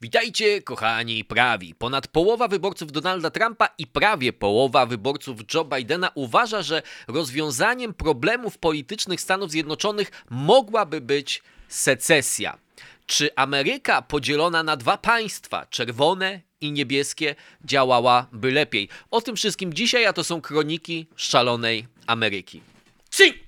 Witajcie, kochani prawi. Ponad połowa wyborców Donalda Trumpa i prawie połowa wyborców Joe Bidena uważa, że rozwiązaniem problemów politycznych Stanów Zjednoczonych mogłaby być secesja. Czy Ameryka podzielona na dwa państwa, czerwone i niebieskie, działałaby lepiej? O tym wszystkim dzisiaj, a to są kroniki szalonej Ameryki. Si!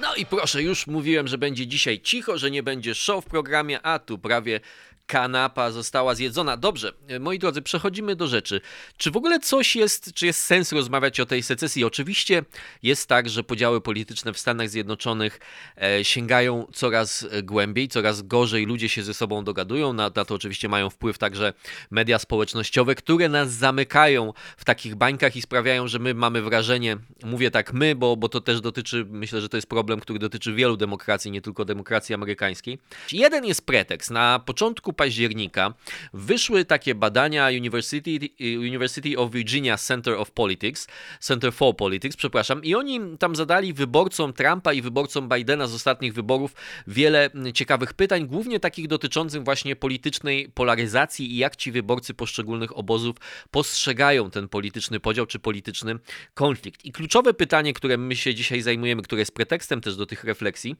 No i proszę, już mówiłem, że będzie dzisiaj cicho, że nie będzie show w programie, a tu prawie kanapa została zjedzona. Dobrze, moi drodzy, przechodzimy do rzeczy. Czy w ogóle coś jest, czy jest sens rozmawiać o tej secesji? Oczywiście jest tak, że podziały polityczne w Stanach Zjednoczonych e, sięgają coraz głębiej, coraz gorzej ludzie się ze sobą dogadują. Na, na to oczywiście mają wpływ także media społecznościowe, które nas zamykają w takich bańkach i sprawiają, że my mamy wrażenie, mówię tak my, bo, bo to też dotyczy, myślę, że to jest problem, który dotyczy wielu demokracji, nie tylko demokracji amerykańskiej. Jeden jest pretekst. Na początku października wyszły takie badania University, University of Virginia Center of Politics, Center for Politics, przepraszam, i oni tam zadali wyborcom Trumpa i wyborcom Bidena z ostatnich wyborów wiele ciekawych pytań, głównie takich dotyczących właśnie politycznej polaryzacji i jak ci wyborcy poszczególnych obozów postrzegają ten polityczny podział czy polityczny konflikt. I kluczowe pytanie, które my się dzisiaj zajmujemy, które jest pretekstem też do tych refleksji,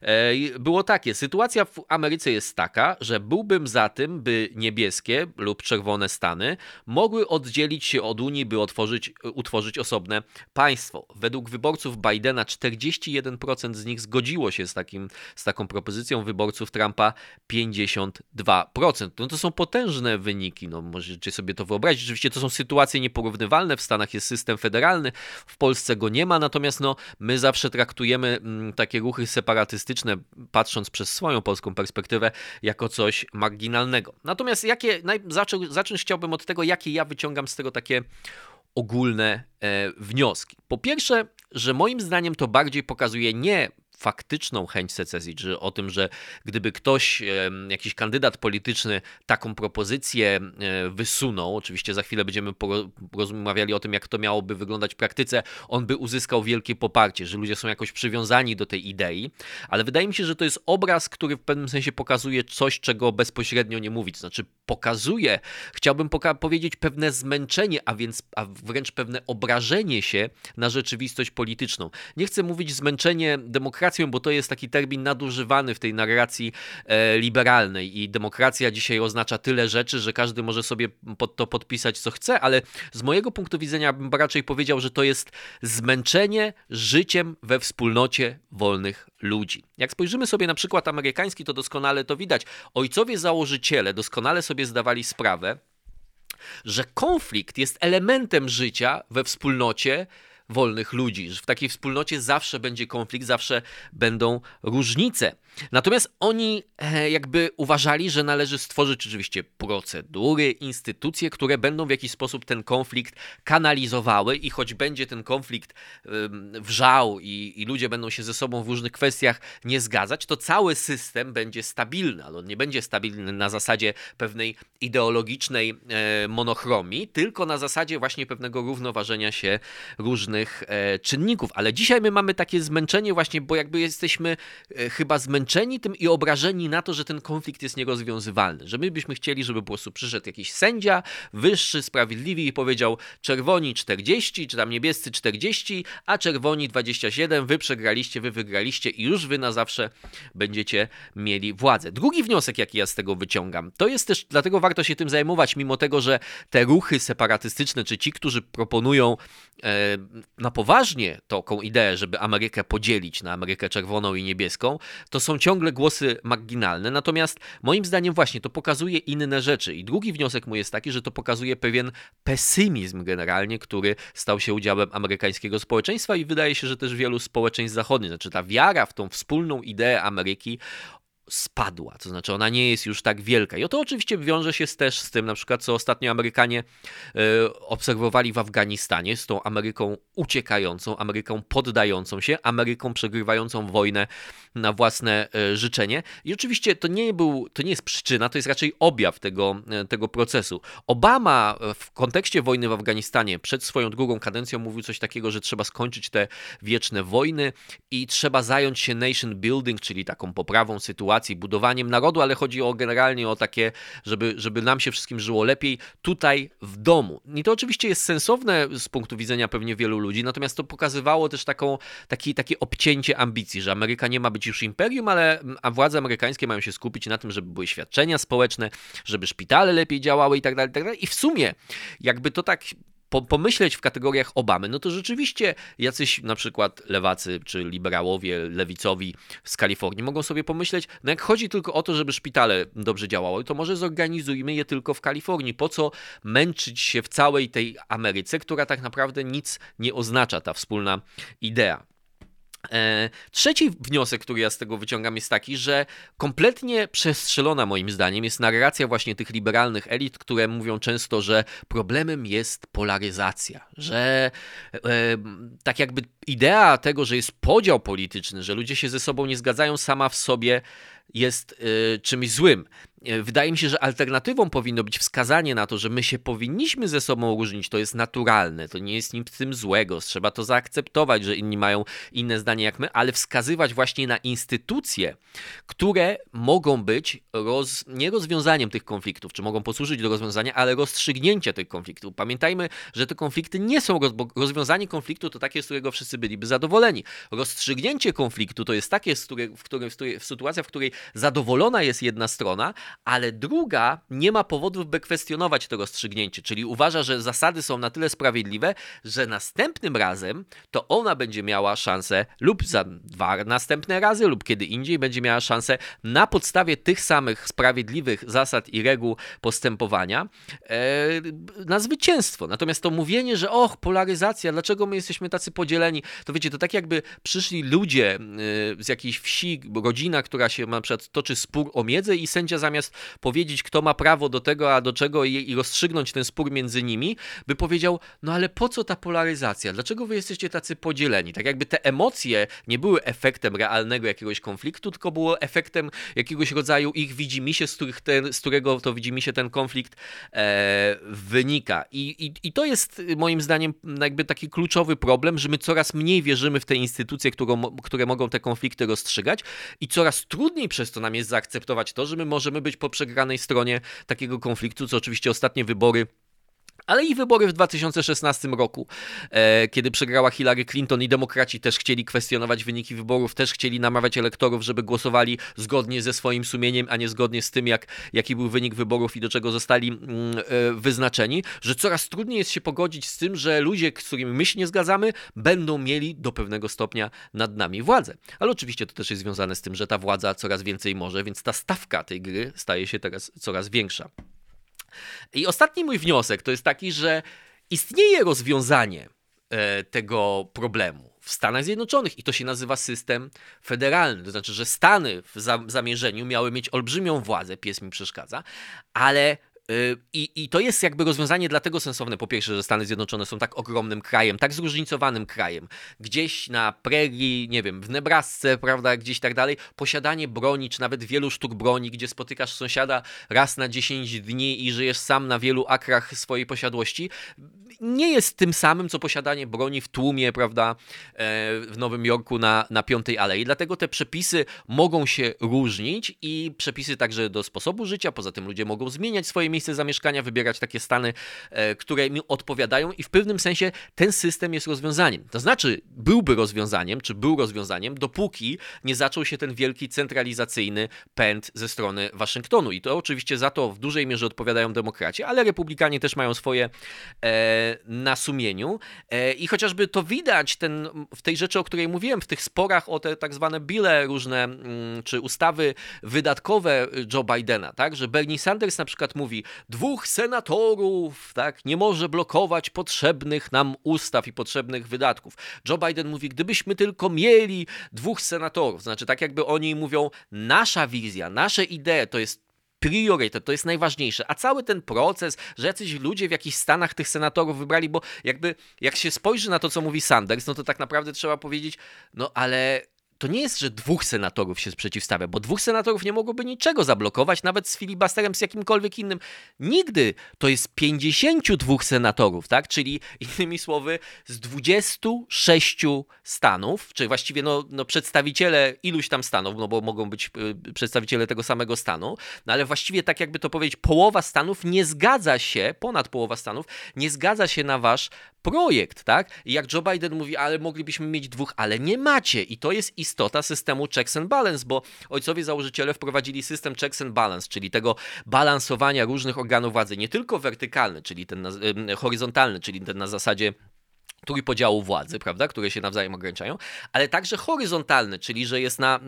e, było takie: sytuacja w Ameryce jest taka, że byłby byłbym za tym, by niebieskie lub czerwone Stany mogły oddzielić się od Unii, by otworzyć, utworzyć osobne państwo. Według wyborców Bidena 41% z nich zgodziło się z, takim, z taką propozycją, wyborców Trumpa 52%. No to są potężne wyniki, no możecie sobie to wyobrazić. Oczywiście to są sytuacje nieporównywalne, w Stanach jest system federalny, w Polsce go nie ma, natomiast no, my zawsze traktujemy mm, takie ruchy separatystyczne, patrząc przez swoją polską perspektywę, jako coś marginalnego. Natomiast jakie, zaczął, zacząć chciałbym od tego, jakie ja wyciągam z tego takie ogólne e, wnioski. Po pierwsze, że moim zdaniem to bardziej pokazuje nie faktyczną chęć secesji, czy o tym, że gdyby ktoś, jakiś kandydat polityczny taką propozycję e, wysunął, oczywiście za chwilę będziemy rozmawiali o tym, jak to miałoby wyglądać w praktyce, on by uzyskał wielkie poparcie, że ludzie są jakoś przywiązani do tej idei, ale wydaje mi się, że to jest obraz, który w pewnym sensie pokazuje coś, czego bezpośrednio nie mówi, to znaczy pokazuje, chciałbym poka powiedzieć pewne zmęczenie, a więc a wręcz pewne obrażenie się na rzeczywistość polityczną. Nie chcę mówić zmęczenie demokracji, demokracją, bo to jest taki termin nadużywany w tej narracji e, liberalnej i demokracja dzisiaj oznacza tyle rzeczy, że każdy może sobie pod to podpisać co chce, ale z mojego punktu widzenia bym raczej powiedział, że to jest zmęczenie życiem we wspólnocie wolnych ludzi. Jak spojrzymy sobie na przykład amerykański, to doskonale to widać. Ojcowie założyciele doskonale sobie zdawali sprawę, że konflikt jest elementem życia we wspólnocie wolnych ludzi, w takiej wspólnocie zawsze będzie konflikt, zawsze będą różnice. Natomiast oni e, jakby uważali, że należy stworzyć oczywiście procedury, instytucje, które będą w jakiś sposób ten konflikt kanalizowały i choć będzie ten konflikt wrzał i, i ludzie będą się ze sobą w różnych kwestiach nie zgadzać, to cały system będzie stabilny, ale on nie będzie stabilny na zasadzie pewnej ideologicznej e, monochromii, tylko na zasadzie właśnie pewnego równoważenia się różnych e, czynników. Ale dzisiaj my mamy takie zmęczenie właśnie, bo jakby jesteśmy chyba zmęczeni zmęczeni tym i obrażeni na to, że ten konflikt jest nierozwiązywalny. Że my byśmy chcieli, żeby po prostu przyszedł jakiś sędzia, wyższy, sprawiedliwy i powiedział czerwoni 40, czy tam niebiescy 40, a czerwoni 27, wy przegraliście, wy wygraliście i już wy na zawsze będziecie mieli władzę. Drugi wniosek, jaki ja z tego wyciągam, to jest też, dlatego warto się tym zajmować, mimo tego, że te ruchy separatystyczne, czy ci, którzy proponują e, na poważnie taką ideę, żeby Amerykę podzielić na Amerykę czerwoną i niebieską, to są ciągle głosy marginalne, natomiast moim zdaniem właśnie to pokazuje inne rzeczy. I drugi wniosek mój jest taki, że to pokazuje pewien pesymizm generalnie, który stał się udziałem amerykańskiego społeczeństwa i wydaje się, że też wielu społeczeństw zachodnich. Znaczy ta wiara w tą wspólną ideę Ameryki, spadła, to znaczy ona nie jest już tak wielka. I to oczywiście wiąże się też z tym, na przykład, co ostatnio Amerykanie e, obserwowali w Afganistanie, z tą Ameryką uciekającą, Ameryką poddającą się, Ameryką przegrywającą wojnę na własne e, życzenie. I oczywiście to nie, był, to nie jest przyczyna, to jest raczej objaw tego, e, tego procesu. Obama w kontekście wojny w Afganistanie przed swoją drugą kadencją mówił coś takiego, że trzeba skończyć te wieczne wojny i trzeba zająć się nation building, czyli taką poprawą sytuacji budowaniem narodu, ale chodzi o generalnie o takie, żeby, żeby nam się wszystkim żyło lepiej tutaj w domu. I to oczywiście jest sensowne z punktu widzenia pewnie wielu ludzi, natomiast to pokazywało też taką, taki, takie obcięcie ambicji, że Ameryka nie ma być już imperium, ale a władze amerykańskie mają się skupić na tym, żeby były świadczenia społeczne, żeby szpitale lepiej działały i tak dalej, i tak dalej. I w sumie, jakby to tak po, pomyśleć w kategoriach Obamy, no to rzeczywiście jacyś na przykład lewacy czy liberałowie, lewicowi z Kalifornii mogą sobie pomyśleć, no jak chodzi tylko o to, żeby szpitale dobrze działały, to może zorganizujmy je tylko w Kalifornii. Po co męczyć się w całej tej Ameryce, która tak naprawdę nic nie oznacza, ta wspólna idea. E, trzeci wniosek, który ja z tego wyciągam, jest taki, że kompletnie przestrzelona moim zdaniem jest narracja właśnie tych liberalnych elit, które mówią często, że problemem jest polaryzacja, że e, tak jakby idea tego, że jest podział polityczny, że ludzie się ze sobą nie zgadzają sama w sobie jest e, czymś złym. E, wydaje mi się, że alternatywą powinno być wskazanie na to, że my się powinniśmy ze sobą różnić, to jest naturalne, to nie jest nic tym złego, trzeba to zaakceptować, że inni mają inne zdanie jak my, ale wskazywać właśnie na instytucje, które mogą być roz, nie rozwiązaniem tych konfliktów, czy mogą posłużyć do rozwiązania, ale rozstrzygnięcia tych konfliktów. Pamiętajmy, że te konflikty nie są, roz, bo rozwiązanie konfliktu to takie, z którego wszyscy byliby zadowoleni. Rozstrzygnięcie konfliktu to jest takie, w, której, w, której, w, której, w sytuacja, w której zadowolona jest jedna strona, ale druga nie ma powodów, by kwestionować to rozstrzygnięcie, czyli uważa, że zasady są na tyle sprawiedliwe, że następnym razem to ona będzie miała szansę lub za dwa następne razy lub kiedy indziej będzie miała szansę na podstawie tych samych sprawiedliwych zasad i reguł postępowania e, na zwycięstwo. Natomiast to mówienie, że och, polaryzacja, dlaczego my jesteśmy tacy podzieleni, to wiecie, to tak jakby przyszli ludzie e, z jakiejś wsi, rodzina, która się na przykład toczy spór o miedzę i sędzia zamiast powiedzieć, kto ma prawo do tego, a do czego i, i rozstrzygnąć ten spór między nimi, by powiedział, no ale po co ta polaryzacja? Dlaczego wy jesteście tacy podzieleni? Tak jakby te emocje nie były efektem realnego jakiegoś konfliktu, tylko było efektem jakiegoś rodzaju ich widzimisię, z, których ten, z którego to widzimisię ten konflikt e, wynika. I, i, I to jest moim zdaniem jakby taki kluczowy problem, że my coraz mniej wierzymy w te instytucje, którą, które mogą te konflikty rozstrzygać i coraz trudniej przez to nam jest zaakceptować to, że my możemy być po przegranej stronie takiego konfliktu, co oczywiście ostatnie wybory ale i wybory w 2016 roku, e, kiedy przegrała Hillary Clinton i demokraci też chcieli kwestionować wyniki wyborów, też chcieli namawiać elektorów, żeby głosowali zgodnie ze swoim sumieniem, a nie zgodnie z tym, jak, jaki był wynik wyborów i do czego zostali mm, e, wyznaczeni, że coraz trudniej jest się pogodzić z tym, że ludzie, z którymi my się nie zgadzamy, będą mieli do pewnego stopnia nad nami władzę. Ale oczywiście to też jest związane z tym, że ta władza coraz więcej może, więc ta stawka tej gry staje się teraz coraz większa. I ostatni mój wniosek to jest taki, że istnieje rozwiązanie e, tego problemu w Stanach Zjednoczonych i to się nazywa system federalny. To znaczy, że Stany w zamierzeniu miały mieć olbrzymią władzę, pies mi przeszkadza, ale I, I to jest jakby rozwiązanie dlatego sensowne, po pierwsze, że Stany Zjednoczone są tak ogromnym krajem, tak zróżnicowanym krajem. Gdzieś na prerii, nie wiem, w Nebrasce, prawda, gdzieś tak dalej, posiadanie broni, czy nawet wielu sztuk broni, gdzie spotykasz sąsiada raz na 10 dni i żyjesz sam na wielu akrach swojej posiadłości, nie jest tym samym, co posiadanie broni w tłumie, prawda, e, w Nowym Jorku na, na Piątej Alei. Dlatego te przepisy mogą się różnić i przepisy także do sposobu życia, poza tym ludzie mogą zmieniać swoje miejsce zamieszkania, wybierać takie stany, e, które im odpowiadają i w pewnym sensie ten system jest rozwiązaniem. To znaczy, byłby rozwiązaniem, czy był rozwiązaniem, dopóki nie zaczął się ten wielki centralizacyjny pęd ze strony Waszyngtonu. I to oczywiście za to w dużej mierze odpowiadają demokraci, ale republikanie też mają swoje e, na sumieniu. E, I chociażby to widać ten, w tej rzeczy, o której mówiłem, w tych sporach o te tak zwane bile różne, mm, czy ustawy wydatkowe Joe Bidena, tak, że Bernie Sanders na przykład mówi, dwóch senatorów, tak, nie może blokować potrzebnych nam ustaw i potrzebnych wydatków. Joe Biden mówi, gdybyśmy tylko mieli dwóch senatorów, znaczy tak jakby oni mówią, nasza wizja, nasze idee to jest priorytet, to jest najważniejsze. A cały ten proces, że jacyś ludzie w jakichś stanach tych senatorów wybrali, bo jakby jak się spojrzy na to, co mówi Sanders, no to tak naprawdę trzeba powiedzieć, no ale to nie jest, że dwóch senatorów się przeciwstawia, bo dwóch senatorów nie mogłoby niczego zablokować, nawet z filibusterem, z jakimkolwiek innym. Nigdy to jest 52 senatorów, tak? Czyli innymi słowy, z 26 stanów, czyli właściwie no, no przedstawiciele iluś tam stanów, no bo mogą być y, przedstawiciele tego samego stanu, no ale właściwie tak jakby to powiedzieć, połowa stanów nie zgadza się, ponad połowa stanów, nie zgadza się na wasz projekt, tak? I jak Joe Biden mówi, ale moglibyśmy mieć dwóch, ale nie macie. I to jest istota systemu checks and balance, bo ojcowie założyciele wprowadzili system checks and balance, czyli tego balansowania różnych organów władzy, nie tylko wertykalny, czyli ten horyzontalny, czyli ten na zasadzie trójpodziału władzy, prawda, które się nawzajem ograniczają, ale także horyzontalny, czyli że jest na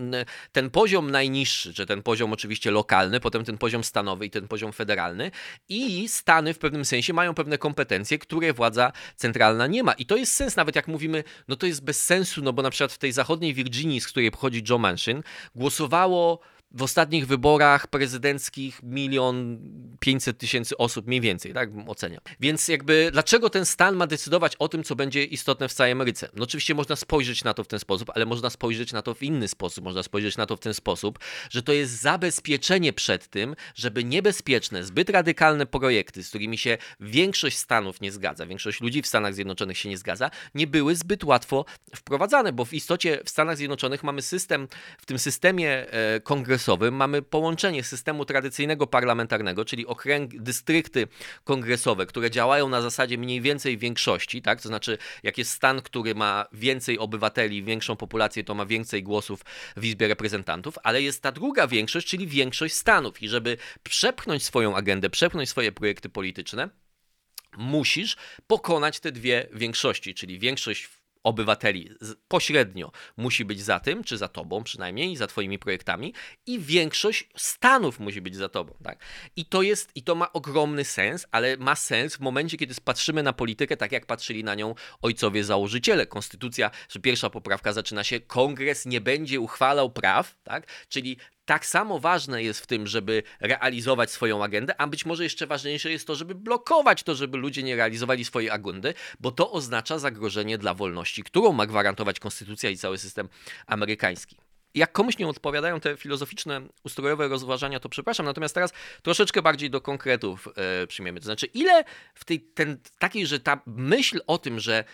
ten poziom najniższy, czy ten poziom oczywiście lokalny, potem ten poziom stanowy i ten poziom federalny i Stany w pewnym sensie mają pewne kompetencje, które władza centralna nie ma. I to jest sens, nawet jak mówimy, no to jest bez sensu, no bo na przykład w tej zachodniej Virginii, z której pochodzi Joe Manchin, głosowało w ostatnich wyborach prezydenckich milion pięćset tysięcy osób, mniej więcej, tak oceniam. Więc jakby dlaczego ten stan ma decydować o tym, co będzie istotne w całej Ameryce? No oczywiście można spojrzeć na to w ten sposób, ale można spojrzeć na to w inny sposób. Można spojrzeć na to w ten sposób, że to jest zabezpieczenie przed tym, żeby niebezpieczne, zbyt radykalne projekty, z którymi się większość stanów nie zgadza, większość ludzi w Stanach Zjednoczonych się nie zgadza, nie były zbyt łatwo wprowadzane, bo w istocie w Stanach Zjednoczonych mamy system, w tym systemie e, kongresu kongresowym mamy połączenie systemu tradycyjnego parlamentarnego, czyli okręg, dystrykty kongresowe, które działają na zasadzie mniej więcej większości, tak? To znaczy, jak jest stan, który ma więcej obywateli, większą populację, to ma więcej głosów w Izbie Reprezentantów, ale jest ta druga większość, czyli większość stanów. I żeby przepchnąć swoją agendę, przepchnąć swoje projekty polityczne, musisz pokonać te dwie większości, czyli większość obywateli pośrednio musi być za tym, czy za tobą przynajmniej, za twoimi projektami i większość stanów musi być za tobą, tak? I to jest, i to ma ogromny sens, ale ma sens w momencie, kiedy patrzymy na politykę tak, jak patrzyli na nią ojcowie założyciele. Konstytucja, że pierwsza poprawka zaczyna się, kongres nie będzie uchwalał praw, tak? Czyli tak samo ważne jest w tym, żeby realizować swoją agendę, a być może jeszcze ważniejsze jest to, żeby blokować to, żeby ludzie nie realizowali swojej agendy, bo to oznacza zagrożenie dla wolności, którą ma gwarantować konstytucja i cały system amerykański. Jak komuś nie odpowiadają te filozoficzne, ustrojowe rozważania, to przepraszam, natomiast teraz troszeczkę bardziej do konkretów e, przyjmiemy. To znaczy, ile w tej ten, takiej, że ta myśl o tym, że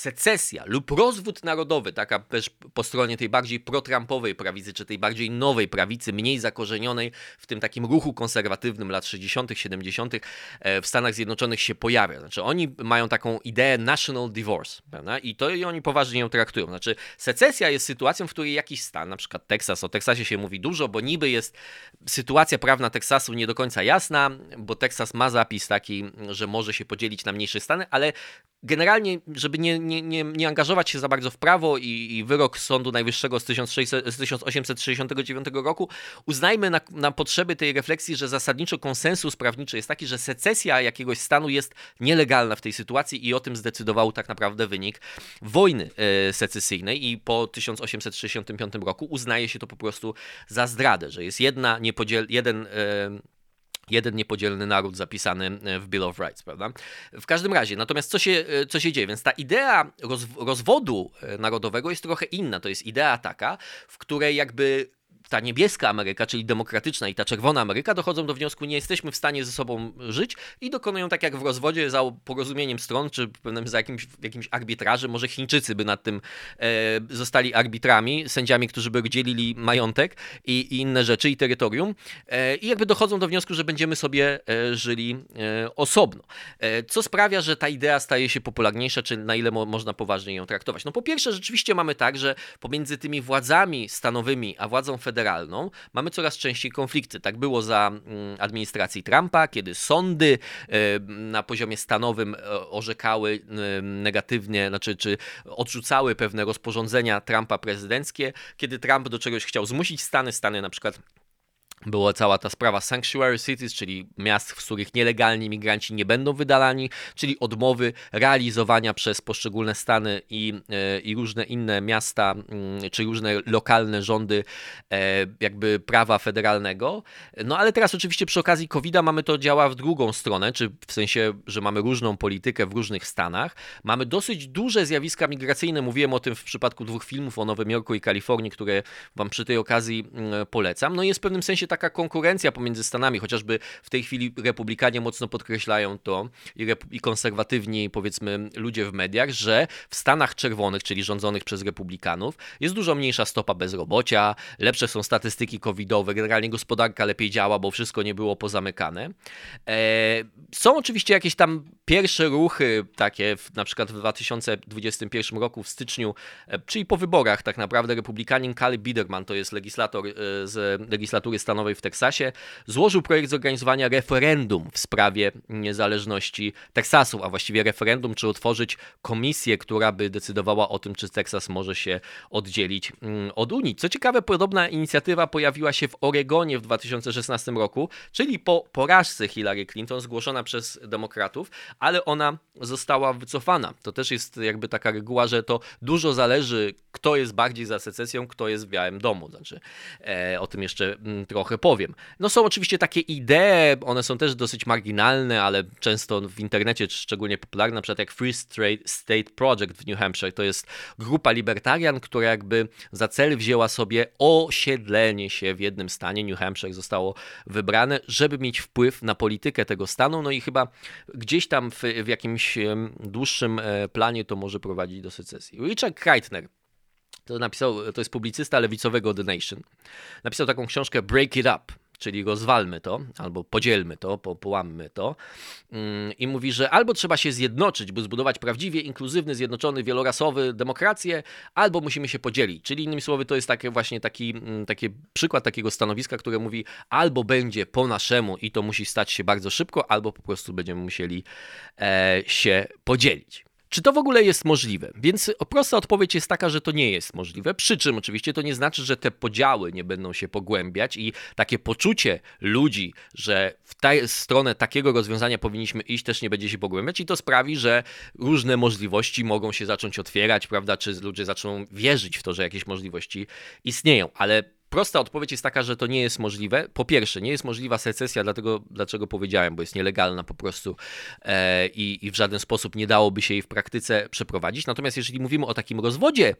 secesja lub rozwód narodowy, taka też po stronie tej bardziej protrampowej prawicy, czy tej bardziej nowej prawicy, mniej zakorzenionej w tym takim ruchu konserwatywnym lat 60., 70. E, w Stanach Zjednoczonych się pojawia. Znaczy, oni mają taką ideę national divorce, prawda? I to i oni poważnie ją traktują. Znaczy, secesja jest sytuacją, w której jakiś stan, na przykład Teksas, o Teksasie się mówi dużo, bo niby jest sytuacja prawna Teksasu nie do końca jasna, bo Teksas ma zapis taki, że może się podzielić na mniejsze stany, ale generalnie, żeby nie, nie, nie, nie angażować się za bardzo w prawo i, i wyrok Sądu Najwyższego z, 1600, z 1869 roku, uznajmy na, na potrzeby tej refleksji, że zasadniczo konsensus prawniczy jest taki, że secesja jakiegoś stanu jest nielegalna w tej sytuacji i o tym zdecydował tak naprawdę wynik wojny e, secesyjnej i po 1865 roku uznaje się to po prostu za zdradę, że jest jedna niepodziel, jeden e, jeden niepodzielny naród zapisany e, w Bill of Rights, prawda? W każdym razie, natomiast co się, e, co się dzieje? Więc ta idea rozwodu e, narodowego jest trochę inna. To jest idea taka, w której jakby ta niebieska Ameryka, czyli demokratyczna i ta czerwona Ameryka dochodzą do wniosku, nie jesteśmy w stanie ze sobą żyć i dokonują tak jak w rozwodzie za porozumieniem stron, czy pewnym za jakimś, jakimś arbitrażem, może Chińczycy by nad tym e, zostali arbitrami, sędziami, którzy by dzielili majątek i, i inne rzeczy i terytorium e, i jakby dochodzą do wniosku, że będziemy sobie e, żyli e, osobno. E, co sprawia, że ta idea staje się popularniejsza, czy na ile mo można poważnie ją traktować? No po pierwsze, rzeczywiście mamy tak, że pomiędzy tymi władzami stanowymi, a władzą federalną federalną, mamy coraz częściej konflikty. Tak było za mm, administracji Trumpa, kiedy sądy e, na poziomie stanowym e, orzekały e, negatywnie, znaczy czy odrzucały pewne rozporządzenia Trumpa prezydenckie, kiedy Trump do czegoś chciał zmusić Stany, Stany na przykład była cała ta sprawa Sanctuary Cities, czyli miast, w których nielegalni migranci nie będą wydalani, czyli odmowy realizowania przez poszczególne stany i, e, i różne inne miasta, mm, czy różne lokalne rządy e, jakby prawa federalnego. No ale teraz oczywiście przy okazji COVID-a mamy to działa w drugą stronę, czy w sensie, że mamy różną politykę w różnych stanach. Mamy dosyć duże zjawiska migracyjne, mówiłem o tym w przypadku dwóch filmów o Nowym Jorku i Kalifornii, które wam przy tej okazji mm, polecam. No jest w pewnym sensie taka konkurencja pomiędzy Stanami, chociażby w tej chwili republikanie mocno podkreślają to i, i konserwatywni, powiedzmy, ludzie w mediach, że w Stanach Czerwonych, czyli rządzonych przez republikanów, jest dużo mniejsza stopa bezrobocia, lepsze są statystyki covidowe, generalnie gospodarka lepiej działa, bo wszystko nie było pozamykane. E, są oczywiście jakieś tam pierwsze ruchy, takie w, na przykład w 2021 roku, w styczniu, e, czyli po wyborach tak naprawdę, republikanin Cali Biderman, to jest legislator e, z legislatury stanowej w Teksasie, złożył projekt zorganizowania referendum w sprawie niezależności Teksasu, a właściwie referendum, czy otworzyć komisję, która by decydowała o tym, czy Teksas może się oddzielić mm, od Unii. Co ciekawe, podobna inicjatywa pojawiła się w Oregonie w 2016 roku, czyli po porażce Hillary Clinton zgłoszona przez demokratów, ale ona została wycofana. To też jest jakby taka reguła, że to dużo zależy, kto jest bardziej za secesją, kto jest w Białym Domu. Znaczy, e, o tym jeszcze mm, trochę powiem. No są oczywiście takie idee, one są też dosyć marginalne, ale często w internecie szczególnie popularne, na przykład jak Free State Project w New Hampshire. To jest grupa libertarian, która jakby za cel wzięła sobie osiedlenie się w jednym stanie. New Hampshire zostało wybrane, żeby mieć wpływ na politykę tego stanu. No i chyba gdzieś tam w, w jakimś dłuższym e, planie to może prowadzić do secesji. Richard Kreitner to napisał, to jest publicysta lewicowego The Nation. Napisał taką książkę Break It Up czyli rozwalmy to, albo podzielmy to, po, połammy to. Mm, I mówi, że albo trzeba się zjednoczyć, by zbudować prawdziwie inkluzywny, zjednoczony, wielorasowy demokrację, albo musimy się podzielić. Czyli innymi słowy, to jest takie właśnie taki, mm, taki przykład takiego stanowiska, które mówi, albo będzie po naszemu i to musi stać się bardzo szybko, albo po prostu będziemy musieli e, się podzielić. Czy to w ogóle jest możliwe? Więc prosta odpowiedź jest taka, że to nie jest możliwe. Przy czym oczywiście to nie znaczy, że te podziały nie będą się pogłębiać i takie poczucie ludzi, że w tę stronę takiego rozwiązania powinniśmy iść, też nie będzie się pogłębiać i to sprawi, że różne możliwości mogą się zacząć otwierać, prawda? Czy ludzie zaczną wierzyć w to, że jakieś możliwości istnieją. Ale Prosta odpowiedź jest taka, że to nie jest możliwe. Po pierwsze, nie jest możliwa secesja, dlatego dlaczego powiedziałem, bo jest nielegalna po prostu e, i, i, w żaden sposób nie dałoby się jej w praktyce przeprowadzić. Natomiast jeżeli mówimy o takim rozwodzie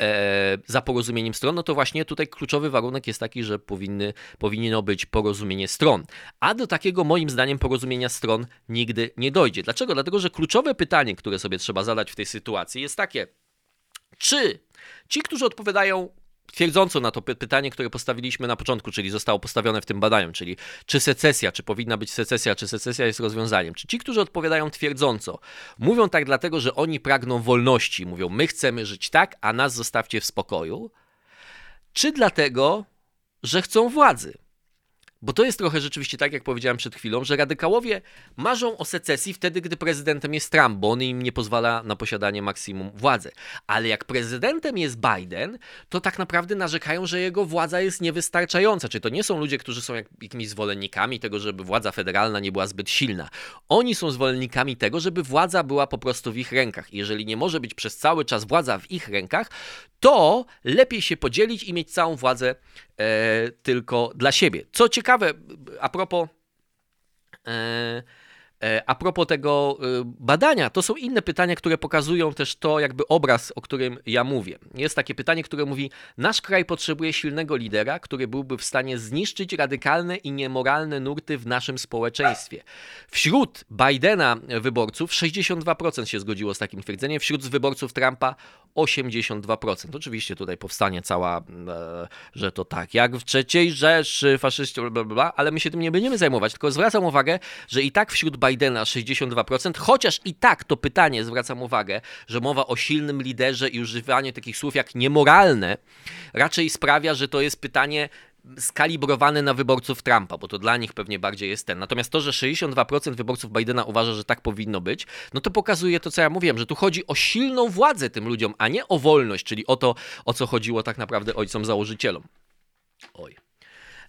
e, za porozumieniem stron, no to właśnie tutaj kluczowy warunek jest taki, że powinny, powinno być porozumienie stron. A do takiego moim zdaniem porozumienia stron nigdy nie dojdzie. Dlaczego? Dlatego, że kluczowe pytanie, które sobie trzeba zadać w tej sytuacji jest takie, czy ci, którzy odpowiadają twierdząco na to pytanie, które postawiliśmy na początku, czyli zostało postawione w tym badaniu, czyli czy secesja, czy powinna być secesja, czy secesja jest rozwiązaniem. Czy ci, którzy odpowiadają twierdząco, mówią tak dlatego, że oni pragną wolności, mówią my chcemy żyć tak, a nas zostawcie w spokoju, czy dlatego, że chcą władzy? Bo to jest trochę rzeczywiście tak, jak powiedziałem przed chwilą, że radykałowie marzą o secesji wtedy, gdy prezydentem jest Trump, bo on im nie pozwala na posiadanie maksimum władzy. Ale jak prezydentem jest Biden, to tak naprawdę narzekają, że jego władza jest niewystarczająca. Czy to nie są ludzie, którzy są jakimiś zwolennikami tego, żeby władza federalna nie była zbyt silna. Oni są zwolennikami tego, żeby władza była po prostu w ich rękach. Jeżeli nie może być przez cały czas władza w ich rękach, to lepiej się podzielić i mieć całą władzę e, tylko dla siebie. Co ciekawe, a propos. E, E, a propos tego e, badania, to są inne pytania, które pokazują też to jakby obraz, o którym ja mówię. Jest takie pytanie, które mówi: Nasz kraj potrzebuje silnego lidera, który byłby w stanie zniszczyć radykalne i niemoralne nurty w naszym społeczeństwie. Wśród Bidena wyborców 62% się zgodziło z takim twierdzeniem, wśród wyborców Trumpa 82%. Oczywiście tutaj powstanie cała, e, że to tak, jak w trzeciej Rzeszy, faszyści, bla, bla, bla, ale my się tym nie będziemy zajmować, tylko zwracam uwagę, że i tak wśród Bidena 62%, chociaż i tak to pytanie, zwracam uwagę, że mowa o silnym liderze i używanie takich słów jak niemoralne, raczej sprawia, że to jest pytanie skalibrowane na wyborców Trumpa, bo to dla nich pewnie bardziej jest ten. Natomiast to, że 62% wyborców Bidena uważa, że tak powinno być, no to pokazuje to, co ja mówiłem, że tu chodzi o silną władzę tym ludziom, a nie o wolność, czyli o to, o co chodziło tak naprawdę ojcom założycielom. Oj.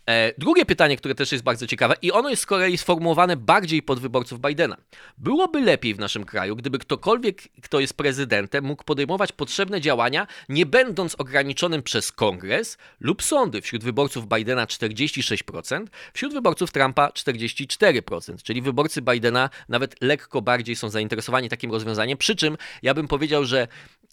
E, drugie pytanie, które też jest bardzo ciekawe i ono jest z kolei sformułowane bardziej pod wyborców Bidena. Byłoby lepiej w naszym kraju, gdyby ktokolwiek, kto jest prezydentem, mógł podejmować potrzebne działania, nie będąc ograniczonym przez kongres lub sądy. Wśród wyborców Bidena 46%, wśród wyborców Trumpa 44%, czyli wyborcy Bidena nawet lekko bardziej są zainteresowani takim rozwiązaniem, przy czym ja bym powiedział, że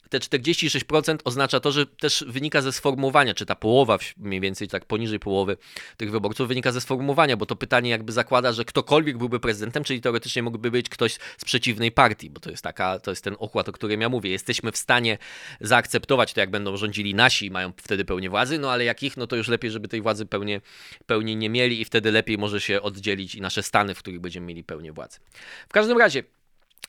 te 46% oznacza to, że też wynika ze sformułowania, czy ta połowa, mniej więcej tak poniżej połowy tych wyborców wynika ze sformułowania, bo to pytanie jakby zakłada, że ktokolwiek byłby prezydentem, czyli teoretycznie mógłby być ktoś z przeciwnej partii, bo to jest taka, to jest ten okład, o którym ja mówię. Jesteśmy w stanie zaakceptować to, jak będą rządzili nasi, mają wtedy pełnię władzy, no ale jak ich, no to już lepiej, żeby tej władzy pełnie, pełni nie mieli i wtedy lepiej może się oddzielić i nasze stany, w których będziemy mieli pełnię władzy. W każdym razie,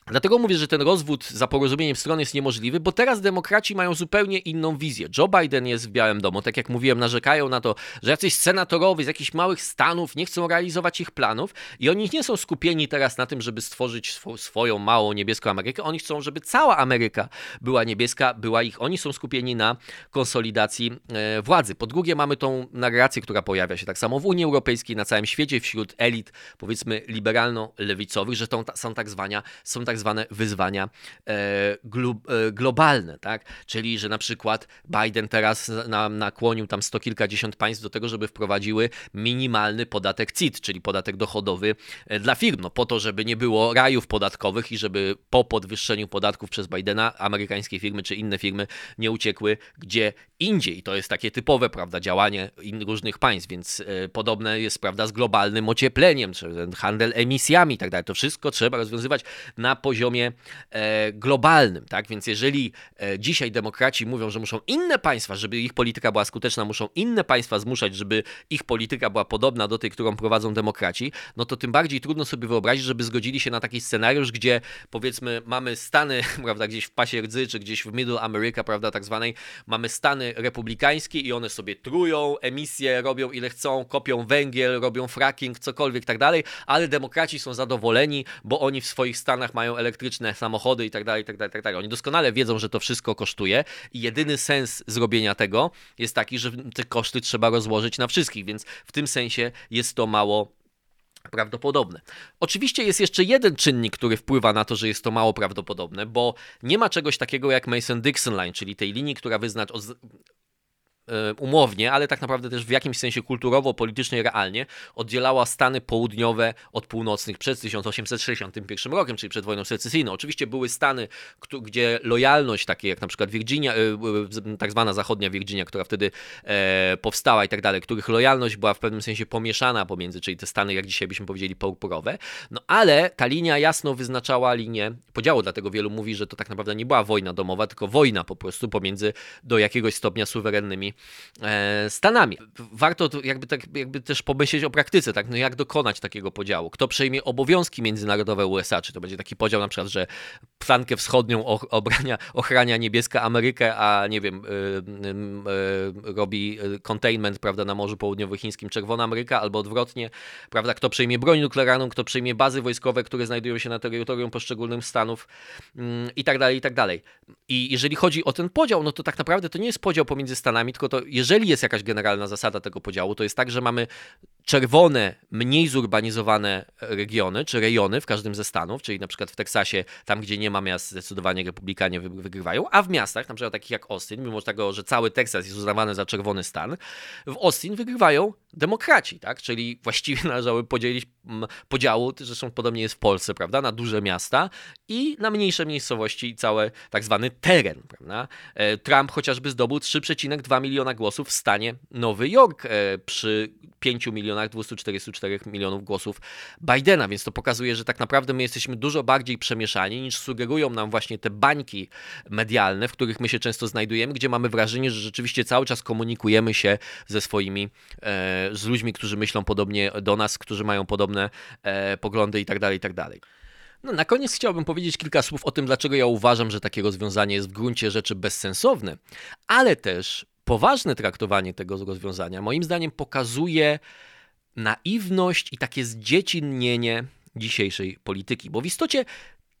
Dlatego mówię, że ten rozwód za porozumieniem stron jest niemożliwy, bo teraz demokraci mają zupełnie inną wizję. Joe Biden jest w Białym Domu, tak jak mówiłem, narzekają na to, że jacyś senatorowie z jakichś małych stanów nie chcą realizować ich planów i oni nie są skupieni teraz na tym, żeby stworzyć sw swoją małą niebieską Amerykę. Oni chcą, żeby cała Ameryka była niebieska, była ich. Oni są skupieni na konsolidacji e, władzy. Po drugie, mamy tą narrację, która pojawia się tak samo w Unii Europejskiej, na całym świecie, wśród elit, powiedzmy, liberalno-lewicowych, że to są tak zwania, są tak zwane wyzwania e, e, globalne, tak? Czyli, że na przykład Biden teraz nakłonił tam sto kilkadziesiąt państw do tego, żeby wprowadziły minimalny podatek CIT, czyli podatek dochodowy e, dla firm, no po to, żeby nie było rajów podatkowych i żeby po podwyższeniu podatków przez Bidena amerykańskie firmy czy inne firmy nie uciekły gdzie indziej. To jest takie typowe, prawda, działanie różnych państw, więc podobne jest, prawda, z globalnym ociepleniem, czy handel emisjami i tak dalej. To wszystko trzeba rozwiązywać na poziomie e, globalnym, tak? Więc jeżeli e, dzisiaj demokraci mówią, że muszą inne państwa, żeby ich polityka była skuteczna, muszą inne państwa zmuszać, żeby ich polityka była podobna do tej, którą prowadzą demokraci, no to tym bardziej trudno sobie wyobrazić, żeby zgodzili się na taki scenariusz, gdzie powiedzmy mamy Stany, prawda, gdzieś w pasie rdzy, czy gdzieś w Middle America, prawda, tak zwanej, mamy Stany republikańskie i one sobie trują, emisje robią ile chcą, kopią węgiel, robią fracking, cokolwiek tak dalej, ale demokraci są zadowoleni, bo oni w swoich stanach mają elektryczne samochody i tak dalej, i tak dalej, i tak dalej. Oni doskonale wiedzą, że to wszystko kosztuje i jedyny sens zrobienia tego jest taki, że te koszty trzeba rozłożyć na wszystkich, więc w tym sensie jest to mało prawdopodobne. Oczywiście jest jeszcze jeden czynnik, który wpływa na to, że jest to mało prawdopodobne, bo nie ma czegoś takiego jak Mason-Dixon Line, czyli tej linii, która wyznacza E, umownie, ale tak naprawdę też w jakimś sensie kulturowo, politycznie, realnie oddzielała Stany południowe od północnych przed 1861 rokiem, czyli przed wojną secesyjną. Oczywiście były Stany, gdzie lojalność, takie jak na przykład Virginia, e, e, tak zwana zachodnia Virginia, która wtedy powstała i tak dalej, których lojalność była w pewnym sensie pomieszana pomiędzy, czyli te Stany, jak dzisiaj byśmy powiedzieli, purpurowe. No ale ta linia jasno wyznaczała linię podziału, dlatego wielu mówi, że to tak naprawdę nie była wojna domowa, tylko wojna po prostu pomiędzy do jakiegoś stopnia suwerennymi E, Stanami. Warto jakby, tak, jakby też pomyśleć o praktyce, tak? No jak dokonać takiego podziału? Kto przejmie obowiązki międzynarodowe USA? Czy to będzie taki podział na przykład, że flankę wschodnią obrania, ochrania niebieska Amerykę, a nie wiem, y, y, y, robi containment, prawda, na Morzu Południowochińskim czerwona Ameryka, albo odwrotnie, prawda, kto przejmie broń nuklearną, kto przejmie bazy wojskowe, które znajdują się na terytorium poszczególnych stanów mm, i tak dalej, i tak dalej. I jeżeli chodzi o ten podział, no to tak naprawdę to nie jest podział pomiędzy Stanami, tylko to jeżeli jest jakaś generalna zasada tego podziału, to jest tak, że mamy czerwone, mniej zurbanizowane regiony, czy rejony w każdym ze stanów, czyli na przykład w Teksasie, tam gdzie nie ma miast, zdecydowanie republikanie wygrywają, a w miastach, na przykład takich jak Austin, mimo tego, że cały Teksas jest uznawany za czerwony stan, w Austin wygrywają demokraci, tak? Czyli właściwie należały podzielić podziału, zresztą podobnie jest w Polsce, prawda, na duże miasta i na mniejsze miejscowości i cały tak zwany teren, prawda? E, Trump chociażby zdobył 3,2 miliona głosów w stanie Nowy Jork e, przy 5 milionach 244 milionów głosów Bidena, więc to pokazuje, że tak naprawdę my jesteśmy dużo bardziej przemieszani niż sugerują nam właśnie te bańki medialne, w których my się często znajdujemy, gdzie mamy wrażenie, że rzeczywiście cały czas komunikujemy się ze swoimi, e, z ludźmi, którzy myślą podobnie do nas, którzy mają podobne poglądy i tak dalej, i tak. No, na koniec chciałbym powiedzieć kilka słów o tym, dlaczego ja uważam, że takie rozwiązanie jest w gruncie rzeczy bezsensowne, ale też poważne traktowanie tego rozwiązania moim zdaniem pokazuje naiwność i takie zdziecinnienie dzisiejszej polityki, bo w istocie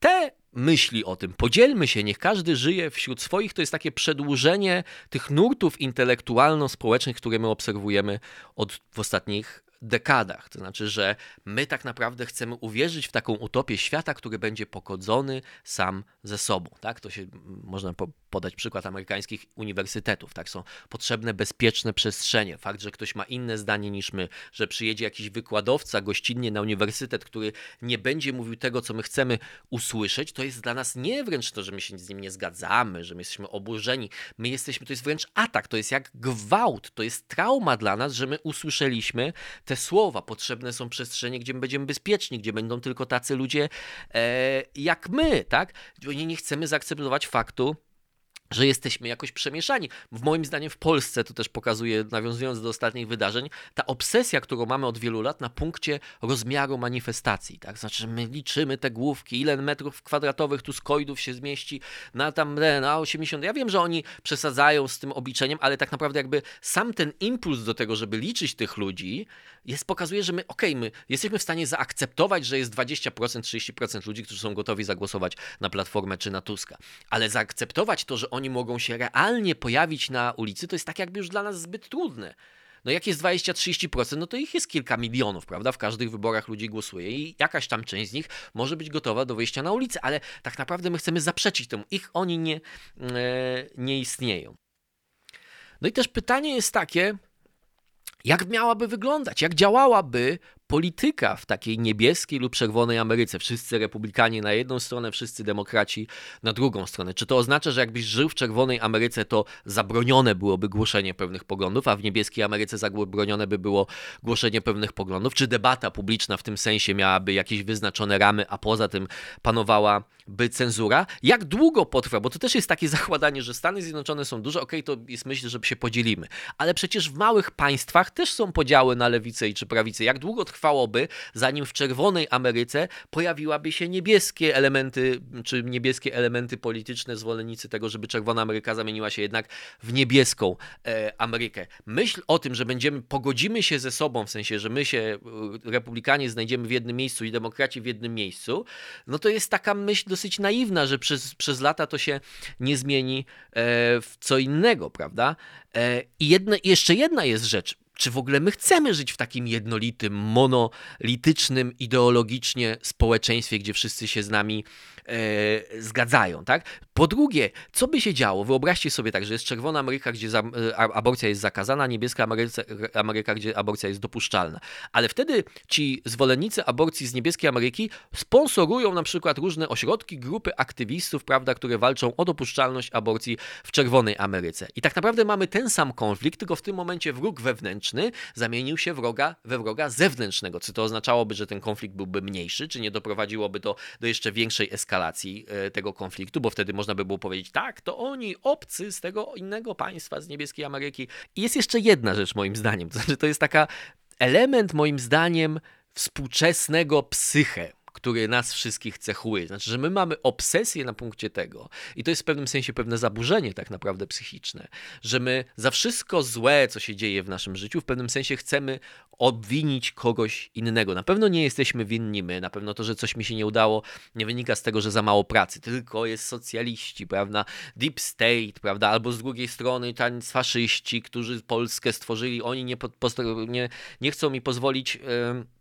te myśli o tym. Podzielmy się, niech każdy żyje wśród swoich. To jest takie przedłużenie tych nurtów intelektualno-społecznych, które my obserwujemy od w ostatnich dekadach. To znaczy, że my tak naprawdę chcemy uwierzyć w taką utopię świata, który będzie pogodzony sam ze sobą. Tak? To się można po, podać przykład amerykańskich uniwersytetów. Tak? Są potrzebne bezpieczne przestrzenie. Fakt, że ktoś ma inne zdanie niż my, że przyjedzie jakiś wykładowca gościnnie na uniwersytet, który nie będzie mówił tego, co my chcemy usłyszeć, to jest dla nas nie wręcz to, że my się z nim nie zgadzamy, że my jesteśmy oburzeni. My jesteśmy, to jest wręcz atak, to jest jak gwałt, to jest trauma dla nas, że my usłyszeliśmy te słowa. Potrzebne są przestrzenie, gdzie my będziemy bezpieczni, gdzie będą tylko tacy ludzie e, jak my, tak? Nie, nie chcemy zaakceptować faktu, że jesteśmy jakoś przemieszani. W moim zdaniem w Polsce, to też pokazuje, nawiązując do ostatnich wydarzeń, ta obsesja, którą mamy od wielu lat na punkcie rozmiaru manifestacji. Tak? Znaczy, my liczymy te główki, ile metrów kwadratowych tu skoidów się zmieści na tam na 80. Ja wiem, że oni przesadzają z tym obliczeniem, ale tak naprawdę jakby sam ten impuls do tego, żeby liczyć tych ludzi, jest, pokazuje, że my, okej, okay, my jesteśmy w stanie zaakceptować, że jest 20%, 30% ludzi, którzy są gotowi zagłosować na Platformę czy na Tuska. Ale zaakceptować to, że oni mogą się realnie pojawić na ulicy, to jest tak jakby już dla nas zbyt trudne. No jak jest 20-30%, no to ich jest kilka milionów, prawda? W każdych wyborach ludzi głosuje i jakaś tam część z nich może być gotowa do wyjścia na ulicę, ale tak naprawdę my chcemy zaprzeczyć temu. Ich oni nie, e, nie istnieją. No i też pytanie jest takie, jak miałaby wyglądać, jak działałaby polityka w takiej niebieskiej lub czerwonej Ameryce. Wszyscy republikanie na jedną stronę, wszyscy demokraci na drugą stronę. Czy to oznacza, że jakbyś żył w czerwonej Ameryce, to zabronione byłoby głoszenie pewnych poglądów, a w niebieskiej Ameryce zabronione by było głoszenie pewnych poglądów? Czy debata publiczna w tym sensie miałaby jakieś wyznaczone ramy, a poza tym panowałaby cenzura? Jak długo potrwa? Bo to też jest takie zakładanie, że Stany Zjednoczone są duże, okej, okay, to jest myśl, że się podzielimy. Ale przecież w małych państwach też są podziały na lewicę i czy prawicę. Jak długo trwa trwałoby, zanim w czerwonej Ameryce pojawiłaby się niebieskie elementy, czy niebieskie elementy polityczne, zwolennicy tego, żeby czerwona Ameryka zamieniła się jednak w niebieską e, Amerykę. Myśl o tym, że będziemy, pogodzimy się ze sobą, w sensie, że my się, e, republikanie, znajdziemy w jednym miejscu i demokraci w jednym miejscu, no to jest taka myśl dosyć naiwna, że przez, przez lata to się nie zmieni e, w co innego, prawda? I jedna, jeszcze jedna jest rzecz czy w ogóle my chcemy żyć w takim jednolitym, monolitycznym, ideologicznie społeczeństwie, gdzie wszyscy się z nami e, zgadzają, tak? Po drugie, co by się działo? Wyobraźcie sobie tak, że jest czerwona Ameryka, gdzie za, e, aborcja jest zakazana, niebieska Ameryka, Ameryka, gdzie aborcja jest dopuszczalna. Ale wtedy ci zwolennicy aborcji z niebieskiej Ameryki sponsorują na przykład różne ośrodki, grupy aktywistów, prawda, które walczą o dopuszczalność aborcji w czerwonej Ameryce. I tak naprawdę mamy ten sam konflikt, tylko w tym momencie wróg wewnętrzny zamienił się wroga, we wroga zewnętrznego. Czy to oznaczałoby, że ten konflikt byłby mniejszy, czy nie doprowadziłoby to do jeszcze większej eskalacji e, tego konfliktu, bo wtedy można by było powiedzieć, tak, to oni, obcy z tego innego państwa, z niebieskiej Ameryki. I jest jeszcze jedna rzecz moim zdaniem, to znaczy to jest taka element moim zdaniem współczesnego psyche który nas wszystkich cechuje. Znaczy, że my mamy obsesję na punkcie tego, i to jest w pewnym sensie pewne zaburzenie tak naprawdę psychiczne, że my za wszystko złe, co się dzieje w naszym życiu, w pewnym sensie chcemy obwinić kogoś innego. Na pewno nie jesteśmy winni my, na pewno to, że coś mi się nie udało, nie wynika z tego, że za mało pracy, tylko jest socjaliści, prawda, deep state, prawda, albo z drugiej strony tam faszyści, którzy Polskę stworzyli, oni nie, nie, nie chcą mi pozwolić... Yy,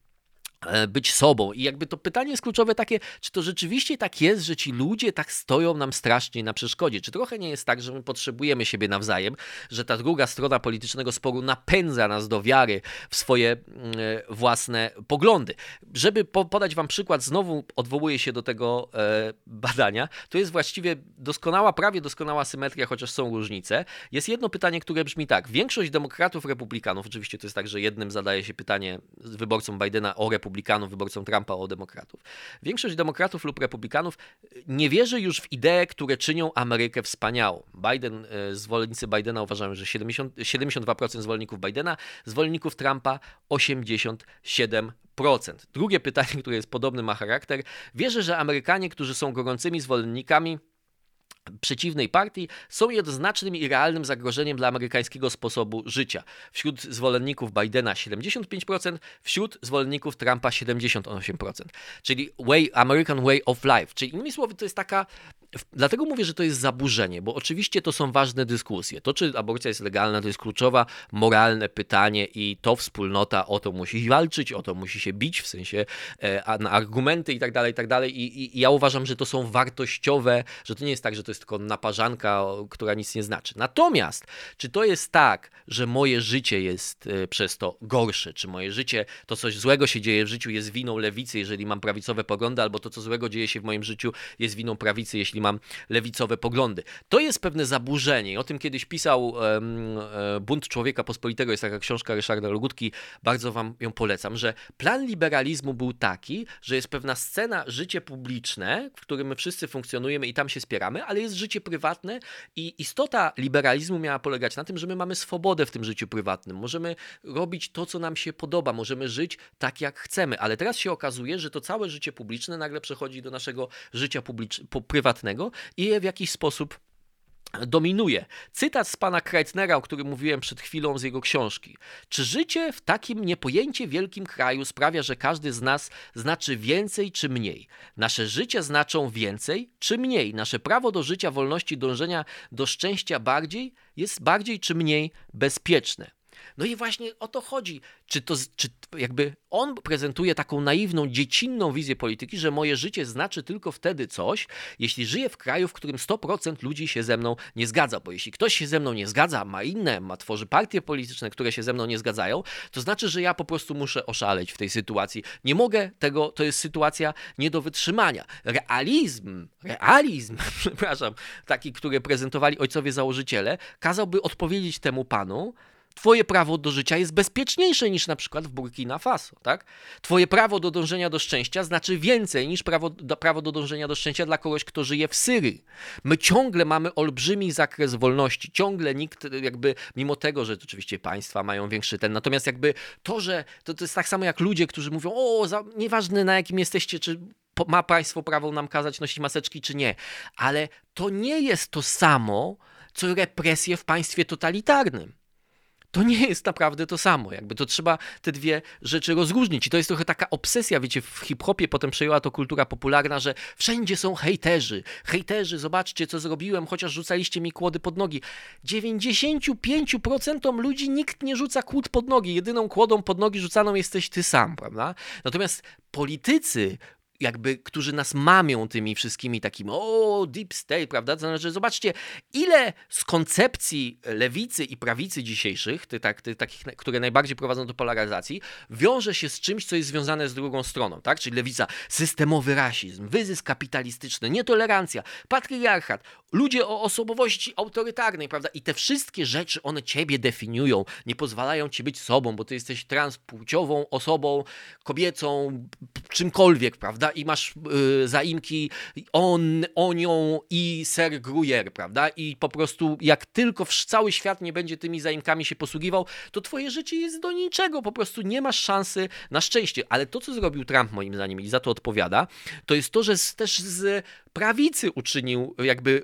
być sobą. I jakby to pytanie jest kluczowe takie, czy to rzeczywiście tak jest, że ci ludzie tak stoją nam strasznie na przeszkodzie? Czy trochę nie jest tak, że my potrzebujemy siebie nawzajem, że ta druga strona politycznego sporu napędza nas do wiary w swoje mm, e, własne poglądy? Żeby podać wam przykład, znowu odwołuję się do tego e, badania, to jest właściwie doskonała, prawie doskonała symetria, chociaż są różnice. Jest jedno pytanie, które brzmi tak. Większość demokratów, republikanów, oczywiście to jest tak, że jednym zadaje się pytanie wyborcom Bidena o republikanów, republikanów, wyborcą Trumpa o demokratów. Większość demokratów lub republikanów nie wierzy już w idee, które czynią Amerykę wspaniałą. Biden, e, zwolennicy Bidena uważają, że 70, 72% zwolenników Bidena, zwolenników Trumpa 87%. Drugie pytanie, które jest podobny, ma charakter. Wierzę, że Amerykanie, którzy są gorącymi zwolennikami przeciwnej partii są jednoznacznym i realnym zagrożeniem dla amerykańskiego sposobu życia. Wśród zwolenników Bidena 75%, wśród zwolenników Trumpa 78%. Czyli way, American Way of Life. Czyli innymi słowy, to jest taka Dlatego mówię, że to jest zaburzenie, bo oczywiście to są ważne dyskusje. To, czy aborcja jest legalna, to jest kluczowa, moralne pytanie i to wspólnota o to musi walczyć, o to musi się bić, w sensie e, na argumenty i tak dalej, i tak dalej. I, I ja uważam, że to są wartościowe, że to nie jest tak, że to jest tylko naparzanka, która nic nie znaczy. Natomiast, czy to jest tak, że moje życie jest e, przez to gorsze, czy moje życie, to coś złego się dzieje w życiu jest winą lewicy, jeżeli mam prawicowe poglądy, albo to, co złego dzieje się w moim życiu jest winą prawicy, jeśli mam lewicowe poglądy. To jest pewne zaburzenie. O tym kiedyś pisał um, Bunt Człowieka Pospolitego, jest taka książka Ryszarda Logutki, bardzo wam ją polecam, że plan liberalizmu był taki, że jest pewna scena, życie publiczne, w którym my wszyscy funkcjonujemy i tam się spieramy, ale jest życie prywatne i istota liberalizmu miała polegać na tym, że my mamy swobodę w tym życiu prywatnym. Możemy robić to, co nam się podoba, możemy żyć tak, jak chcemy, ale teraz się okazuje, że to całe życie publiczne nagle przechodzi do naszego życia publicz- prywatnego i je w jakiś sposób dominuje. Cytat z pana Kreitnera, o którym mówiłem przed chwilą z jego książki. Czy życie w takim niepojęcie wielkim kraju sprawia, że każdy z nas znaczy więcej czy mniej? Nasze życie znaczą więcej czy mniej? Nasze prawo do życia, wolności, dążenia do szczęścia bardziej jest bardziej czy mniej bezpieczne? No i właśnie o to chodzi. Czy to, czy jakby on prezentuje taką naiwną, dziecinną wizję polityki, że moje życie znaczy tylko wtedy coś, jeśli żyję w kraju, w którym 100% ludzi się ze mną nie zgadza. Bo jeśli ktoś się ze mną nie zgadza, ma inne, ma tworzy partie polityczne, które się ze mną nie zgadzają, to znaczy, że ja po prostu muszę oszaleć w tej sytuacji. Nie mogę tego, to jest sytuacja nie do wytrzymania. Realizm, realizm, przepraszam, taki, który prezentowali ojcowie założyciele, kazałby odpowiedzieć temu panu, Twoje prawo do życia jest bezpieczniejsze niż na przykład w Burkina Faso, tak? Twoje prawo do dążenia do szczęścia znaczy więcej niż prawo do, prawo do dążenia do szczęścia dla kogoś, kto żyje w Syrii. My ciągle mamy olbrzymi zakres wolności, ciągle nikt jakby, mimo tego, że oczywiście państwa mają większy ten, natomiast jakby to, że to, to jest tak samo jak ludzie, którzy mówią, o, za, nieważne na jakim jesteście, czy ma państwo prawo nam kazać nosić maseczki, czy nie, ale to nie jest to samo, co represje w państwie totalitarnym to nie jest naprawdę to samo. Jakby to trzeba te dwie rzeczy rozróżnić. I to jest trochę taka obsesja, wiecie, w hip-hopie potem przejęła to kultura popularna, że wszędzie są hejterzy. Hejterzy, zobaczcie, co zrobiłem, chociaż rzucaliście mi kłody pod nogi. 95% ludzi nikt nie rzuca kłód pod nogi. Jedyną kłodą pod nogi rzucaną jesteś ty sam, prawda? Natomiast politycy jakby, którzy nas mamią tymi wszystkimi takimi, o, deep state, prawda? To znaczy, zobaczcie, ile z koncepcji lewicy i prawicy dzisiejszych, ty, tak, ty, takich, które najbardziej prowadzą do polaryzacji, wiąże się z czymś, co jest związane z drugą stroną, tak? Czyli lewica, systemowy rasizm, wyzysk kapitalistyczny, nietolerancja, patriarchat, ludzie o osobowości autorytarnej, prawda? I te wszystkie rzeczy, one ciebie definiują, nie pozwalają ci być sobą, bo ty jesteś transpłciową osobą, kobiecą, czymkolwiek, prawda? Prawda? I masz y, zaimki on, onią i ser gruyère, prawda? I po prostu jak tylko cały świat nie będzie tymi zaimkami się posługiwał, to twoje życie jest do niczego, po prostu nie masz szansy na szczęście. Ale to, co zrobił Trump moim zdaniem i za to odpowiada, to jest to, że też z prawicy uczynił jakby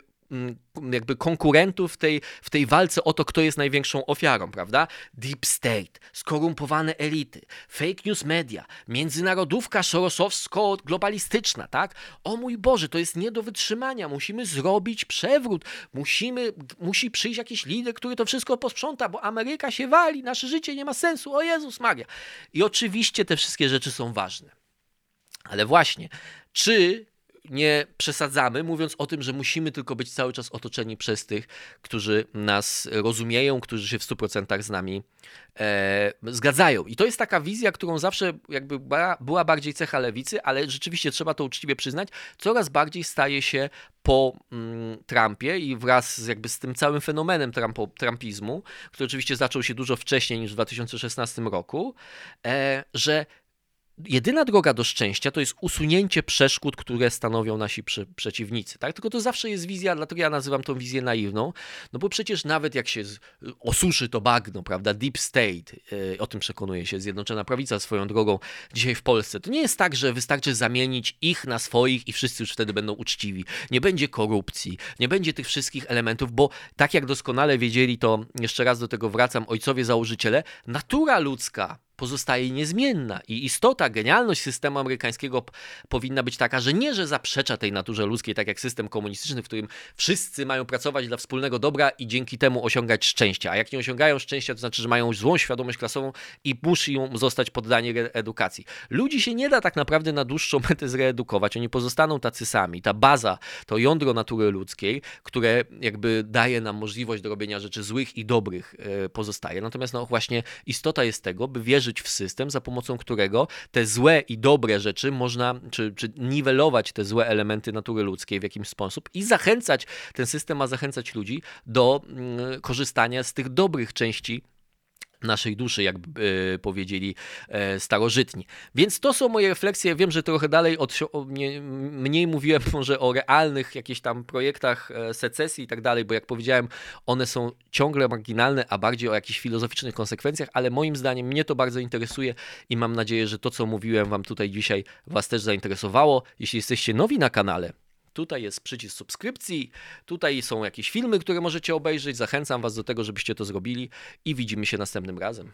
jakby konkurentów w tej, w tej walce o to, kto jest największą ofiarą, prawda? Deep State, skorumpowane elity, fake news media, międzynarodówka sorosowsko-globalistyczna, tak? O mój Boże, to jest nie do wytrzymania, musimy zrobić przewrót, musimy, musi przyjść jakiś lider, który to wszystko posprząta, bo Ameryka się wali, nasze życie nie ma sensu, o Jezus Maria. I oczywiście te wszystkie rzeczy są ważne. Ale właśnie, czy nie przesadzamy, mówiąc o tym, że musimy tylko być cały czas otoczeni przez tych, którzy nas rozumieją, którzy się w 100% z nami e, zgadzają. I to jest taka wizja, którą zawsze jakby była bardziej cecha lewicy, ale rzeczywiście trzeba to uczciwie przyznać, coraz bardziej staje się po mm, Trumpie i wraz z, jakby z tym całym fenomenem Trumpo, trumpizmu, który oczywiście zaczął się dużo wcześniej niż w 2016 roku, e, że jedyna droga do szczęścia to jest usunięcie przeszkód, które stanowią nasi przy, przeciwnicy. Tak? Tylko to zawsze jest wizja, dlatego ja nazywam tą wizję naiwną, no bo przecież nawet jak się osuszy to bagno, prawda, deep state, yy, o tym przekonuje się Zjednoczona Prawica swoją drogą dzisiaj w Polsce, to nie jest tak, że wystarczy zamienić ich na swoich i wszyscy już wtedy będą uczciwi. Nie będzie korupcji, nie będzie tych wszystkich elementów, bo tak jak doskonale wiedzieli, to jeszcze raz do tego wracam, ojcowie założyciele, natura ludzka pozostaje niezmienna. I istota, genialność systemu amerykańskiego powinna być taka, że nie, że zaprzecza tej naturze ludzkiej, tak jak system komunistyczny, w którym wszyscy mają pracować dla wspólnego dobra i dzięki temu osiągać szczęście. A jak nie osiągają szczęścia, to znaczy, że mają złą świadomość klasową i muszą zostać poddani edukacji. Ludzi się nie da tak naprawdę na dłuższą metę zreedukować. Oni pozostaną tacy sami. Ta baza, to jądro natury ludzkiej, które jakby daje nam możliwość do robienia rzeczy złych i dobrych, e, pozostaje. Natomiast no właśnie istota jest tego, by wierzyć w system, za pomocą którego te złe i dobre rzeczy można, czy, czy niwelować te złe elementy natury ludzkiej w jakiś sposób i zachęcać, ten system ma zachęcać ludzi do mm, korzystania z tych dobrych części naszej duszy, jak e, powiedzieli e, starożytni. Więc to są moje refleksje. Wiem, że trochę dalej od, nie, mniej mówiłem może o realnych jakichś tam projektach e, secesji i tak dalej, bo jak powiedziałem, one są ciągle marginalne, a bardziej o jakichś filozoficznych konsekwencjach, ale moim zdaniem mnie to bardzo interesuje i mam nadzieję, że to, co mówiłem Wam tutaj dzisiaj, Was też zainteresowało. Jeśli jesteście nowi na kanale, Tutaj jest przycisk subskrypcji, tutaj są jakieś filmy, które możecie obejrzeć. Zachęcam Was do tego, żebyście to zrobili i widzimy się następnym razem.